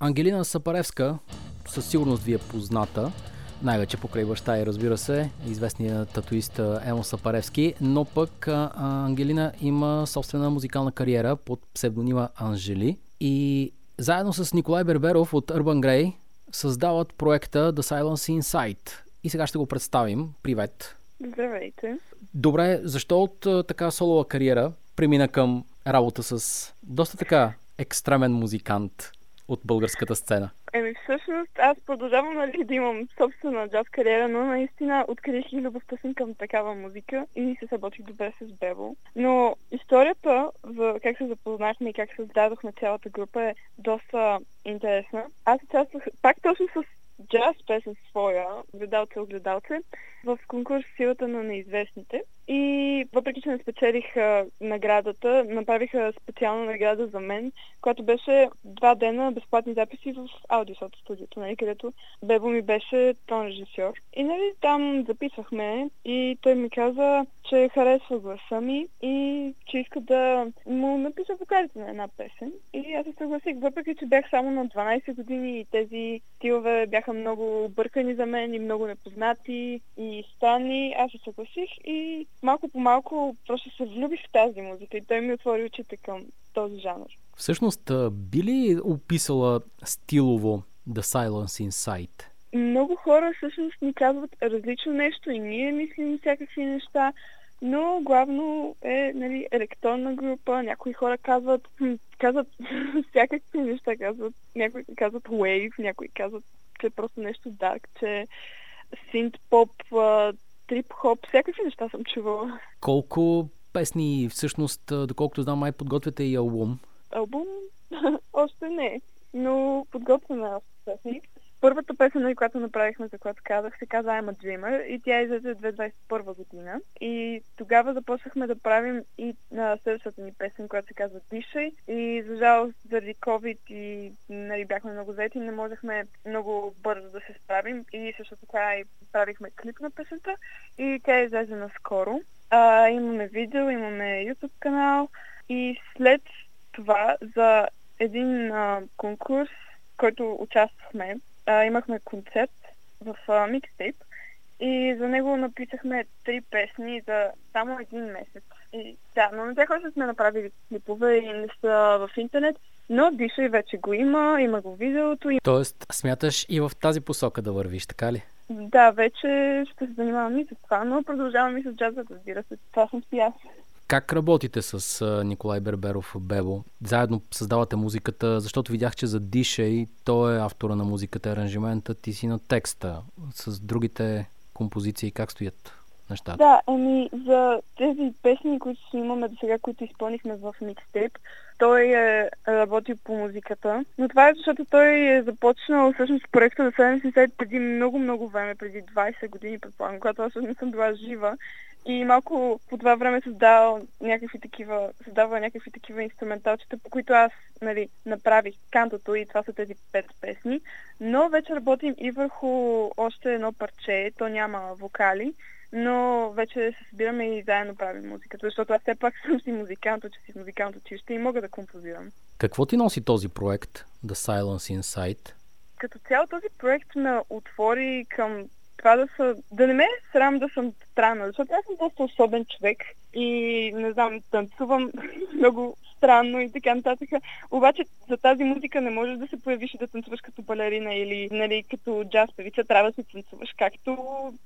Ангелина Сапаревска, със сигурност ви е позната, най-вече покрай баща и разбира се, известният татуист Емо Сапаревски, но пък Ангелина има собствена музикална кариера под псевдонима Анжели и заедно с Николай Берберов от Urban Grey създават проекта The Silence Inside. И сега ще го представим. Привет! Здравейте! Добре, защо от така солова кариера премина към работа с доста така екстремен музикант от българската сцена? Еми всъщност аз продължавам нали, да имам собствена джаз кариера, но наистина открих и любовта си към такава музика и се съботих добре с Бебо. Но историята за как се запознахме и как създадохме цялата група е доста интересна. Аз участвах пак точно с джаз песен своя, гледалце, огледалце, в конкурс Силата на неизвестните. И въпреки, че не спечелих а, наградата, направиха специална награда за мен, която беше два дена безплатни записи в аудиосото студиото, нали, където Бебо ми беше тон режисьор. И нали, там записвахме и той ми каза, че харесва гласа ми и че иска да му напиша вокалите на една песен. И аз се съгласих, въпреки, че бях само на 12 години и тези стилове бяха много бъркани за мен и много непознати и странни, аз се съгласих и малко по малко просто се влюбих в тази музика и той ми отвори очите към този жанр. Всъщност, би ли описала стилово The Silence Inside? Много хора всъщност ни казват различно нещо и ние мислим всякакви неща, но главно е нали, електронна група. Някои хора казват, казват всякакви неща, казват, някои казват wave, някои казват, че е просто нещо дарк, че синт поп, трип-хоп, всякакви неща съм чувала. Колко песни всъщност, доколкото знам, май подготвяте и албум? Албум? още не, но подготвяме още песни. Първата песен, нали, която направихме, за която казах, се каза I'm a Dreamer и тя излезе 2021 година. И тогава започнахме да правим и на следващата ни песен, която се казва Дишай. И за жалост, заради COVID и нали, бяхме много заети, не можехме много бързо да се справим. И също така и правихме клип на песента. И тя излезе наскоро. А, имаме видео, имаме YouTube канал. И след това за един а, конкурс, който участвахме, а, имахме концерт в микстейп и за него написахме три песни за само един месец. И да, но не тях още сме направили клипове и не са в интернет, но Дишай вече го има, има го видеото. И... Тоест, смяташ и в тази посока да вървиш, така ли? Да, вече ще се занимавам и с това, но продължавам и с джаза, разбира се. Това съм си аз. Как работите с Николай Берберов Бебо? Заедно създавате музиката, защото видях, че за Диша и той е автора на музиката, аранжимента, ти си на текста. С другите композиции как стоят нещата? Да, ами за тези песни, които снимаме до сега, които изпълнихме в микстейп, той е работил по музиката. Но това е защото той е започнал всъщност проекта за 70 преди много-много време, преди 20 години, предполагам, когато аз не съм била жива. И малко по това време създава някакви такива, създава някакви такива инструменталчета, по които аз нали, направих кантото и това са тези пет песни. Но вече работим и върху още едно парче, то няма вокали, но вече се събираме и заедно правим музиката, защото аз все пак съм си музикант, че си в музикалното училище и мога да композирам. Какво ти носи този проект, The Silence Inside? Като цяло този проект ме отвори към това да са, да не ме е срам да съм странна, защото аз съм доста особен човек и не знам, танцувам много странно и така нататък. Обаче за тази музика не можеш да се появиш и да танцуваш като балерина или нали, като джаз певица, трябва да се танцуваш както,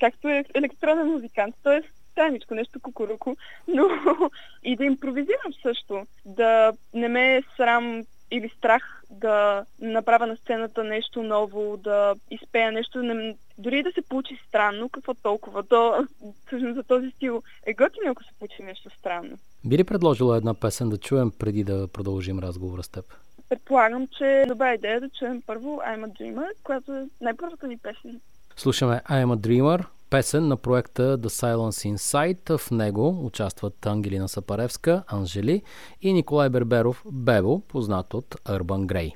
както е електронен музикант. Тоест, страничко, нещо кукуруко, но и да импровизирам също. Да не ме е срам или страх да направя на сцената нещо ново, да изпея нещо, не, дори да се получи странно, какво толкова, то всъщност за този стил е готино, ако се получи нещо странно. Би ли предложила една песен да чуем преди да продължим разговора с теб? Предполагам, че е добра идея да чуем първо I'm a Dreamer, която е най-първата ни песен. Слушаме I'm a Dreamer, песен на проекта The Silence Inside. В него участват Ангелина Сапаревска, Анжели и Николай Берберов, Бебо, познат от Urban Grey.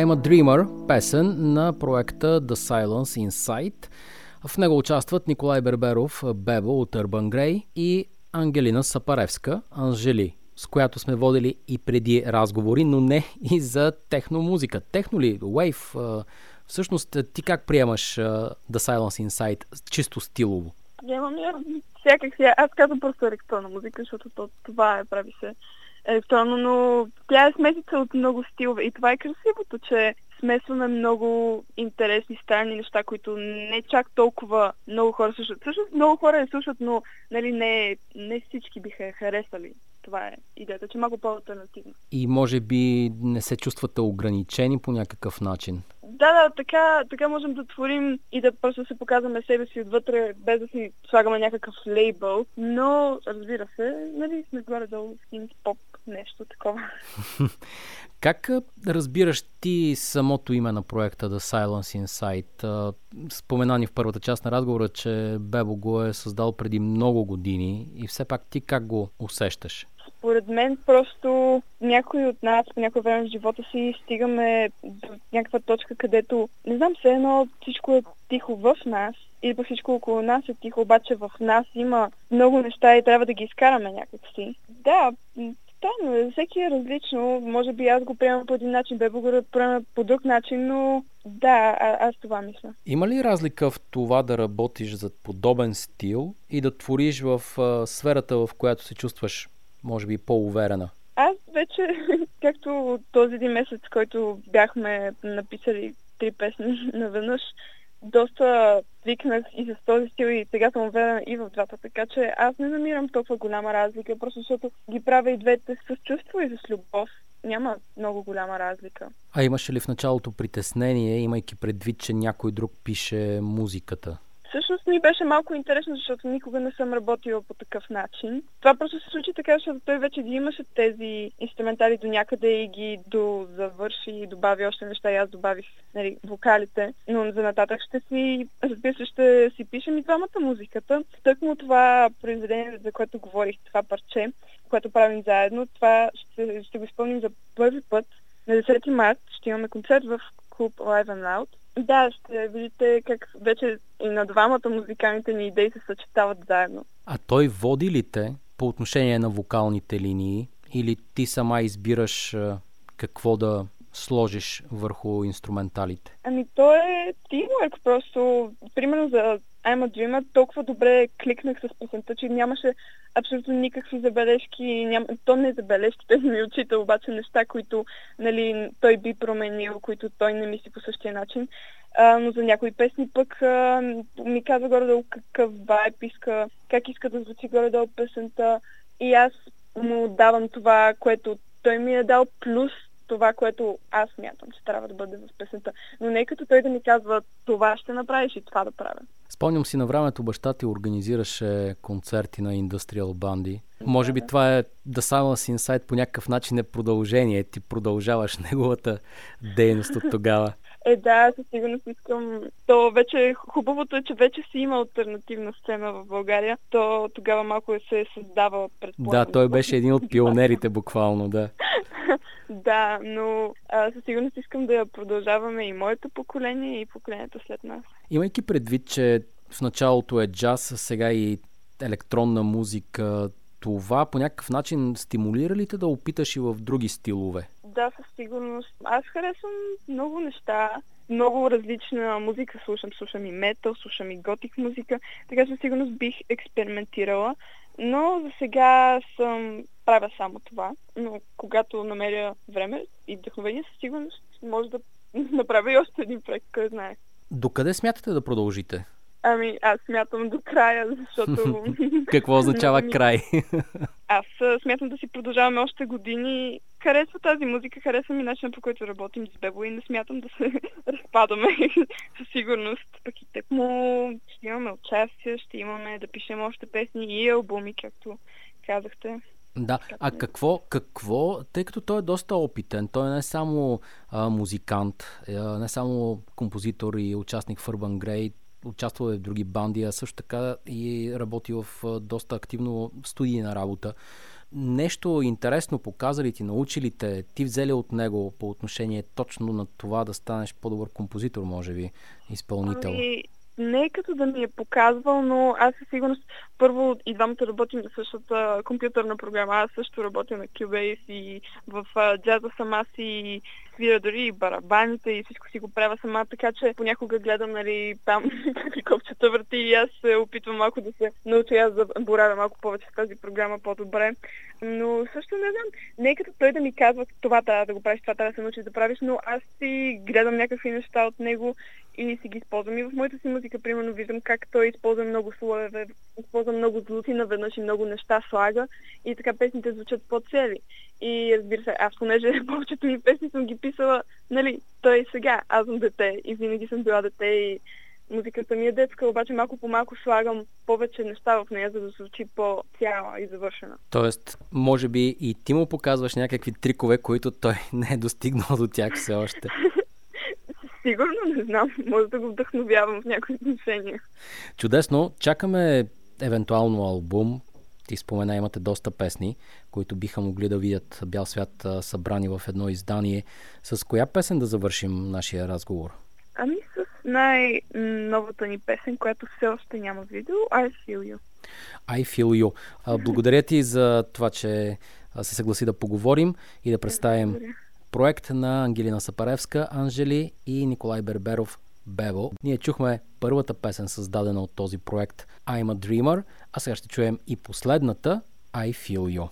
I'm a Dreamer, песен на проекта The Silence Inside. В него участват Николай Берберов, Бебо от Urban Grey и Ангелина Сапаревска, Анжели, с която сме водили и преди разговори, но не и за техномузика. Техно ли? Wave? Всъщност, ти как приемаш The Silence Inside чисто стилово? Приемам я всякак Аз казвам просто електронна музика, защото това е, прави се електронно, но тя е смесица от много стилове. И това е красивото, че смесваме много интересни, странни неща, които не чак толкова много хора слушат. Всъщност много хора я слушат, но нали, не, не всички биха харесали. Това е идеята, че малко по-алтернативно. И може би не се чувствате ограничени по някакъв начин? Да, да, така, така можем да творим и да просто се показваме себе си отвътре, без да си слагаме някакъв лейбъл. Но, разбира се, нали, сме горе-долу с поп нещо такова. Как разбираш ти самото име на проекта The Silence Inside? Спомена ни в първата част на разговора, че Бебо го е създал преди много години и все пак ти как го усещаш? Според мен просто някой от нас по някое време в живота си стигаме до някаква точка, където не знам, все едно всичко е тихо в нас и по всичко около нас е тихо, обаче в нас има много неща и трябва да ги изкараме някакси. Да, странно е. Всеки е различно. Може би аз го приемам по един начин, Бебо го приема по друг начин, но да, а, аз това мисля. Има ли разлика в това да работиш за подобен стил и да твориш в а, сферата, в която се чувстваш, може би, по-уверена? Аз вече, както този един месец, който бяхме написали три песни наведнъж, доста свикнах и с този стил и сега съм уверена и в двата, така че аз не намирам толкова голяма разлика, просто защото ги правя и двете с чувство и с любов. Няма много голяма разлика. А имаше ли в началото притеснение, имайки предвид, че някой друг пише музиката? Всъщност ми беше малко интересно, защото никога не съм работила по такъв начин. Това просто се случи така, защото той вече ги имаше тези инструментали до някъде и ги дозавърши и добави още неща и аз добавих нали, вокалите. Но за нататък ще си, разбира се, ще си пишем и двамата музиката. Тъкмо това произведение, за което говорих, това парче, което правим заедно, това ще, ще го изпълним за първи път. На 10 март ще имаме концерт в клуб Live and Loud да, ще видите как вече и на двамата музикалните ни идеи се съчетават заедно. А той води ли те по отношение на вокалните линии или ти сама избираш какво да сложиш върху инструменталите? Ами то е тимворк просто. Примерно за I'm a Dreamer толкова добре кликнах с песента, че нямаше абсолютно никакви забележки. Ням... То не забележки, той ми учите обаче неща, които нали, той би променил, които той не мисли по същия начин. А, но за някои песни пък а, ми казва горе-долу какъв вайб иска, как иска да звучи горе-долу песента. И аз му давам това, което той ми е дал, плюс това, което аз мятам, че трябва да бъде в песента. Но не като той да ми казва това ще направиш и това да правя. Спомням си на времето баща ти организираше концерти на Industrial Bandy. Може би това е да Silence Inside по някакъв начин е продължение. Ти продължаваш неговата дейност от тогава. Е, да, със сигурност искам. То вече, хубавото е, че вече си има альтернативна сцена в България. То тогава малко е се е създава пред Да, той беше един от пионерите буквално, да. да, но а, със сигурност искам да продължаваме и моето поколение и поколението след нас. Имайки предвид, че в началото е джаз, сега и електронна музика, това по някакъв начин стимулира ли те да опиташ и в други стилове? Да, със сигурност. Аз харесвам много неща. Много различна музика слушам. Слушам и метал, слушам и готик музика. Така със сигурност бих експериментирала. Но за сега съм правя само това. Но когато намеря време и вдъхновение, със сигурност може да направя и още един проект, кой знае. Докъде смятате да продължите? Ами, аз смятам до края, защото... Какво означава край? аз смятам да си продължаваме още години. Харесва тази музика, харесва ми начина по който работим с Бебо и не смятам да се разпадаме със сигурност. Пък и тък му ще имаме участие, ще имаме да пишем още песни и албуми, както казахте. Да, а какво, какво, тъй като той е доста опитен, той не е само а, музикант, а, не е само композитор и участник в Urban Grey, участвал е в други банди, а също така и работи в доста активно студийна работа. Нещо интересно показали ти, научили те, ти взели от него по отношение точно на това да станеш по-добър композитор, може би, изпълнител? Ами, не е като да ми е показвал, но аз със сигурност първо и двамата работим на същата компютърна програма. Аз също работя на Cubase и в джаза сама си свира дори и барабаните и всичко си го правя сама, така че понякога гледам, нали, там какви копчета върти и аз се опитвам малко да се науча аз да боравя малко повече с тази програма по-добре. Но също не знам, не е като той да ми казва това трябва да го правиш, това трябва да се научиш да правиш, но аз си гледам някакви неща от него и си ги използвам. И в моята си музика, примерно, виждам как той използва много слоеве, използва много звуци наведнъж и много неща слага и така песните звучат по-цели. И разбира се, аз понеже повечето ми песни съм ги писала, нали, той е сега, аз съм дете и винаги съм била дете и музиката ми е детска, обаче малко по малко слагам повече неща в нея, за да звучи по-цяла и завършена. Тоест, може би и ти му показваш някакви трикове, които той не е достигнал до тях все още. Сигурно не знам. Може да го вдъхновявам в някои отношения. Чудесно. Чакаме евентуално албум. Ти спомена, имате доста песни, които биха могли да видят бял свят събрани в едно издание. С коя песен да завършим нашия разговор? Ами с най-новата ни песен, която все още няма видео, I Feel You. I Feel You. Благодаря ти за това, че се съгласи да поговорим и да представим Благодаря проект на Ангелина Сапаревска, Анжели и Николай Берберов Бево. Ние чухме първата песен, създадена от този проект I'm a Dreamer, а сега ще чуем и последната I Feel You.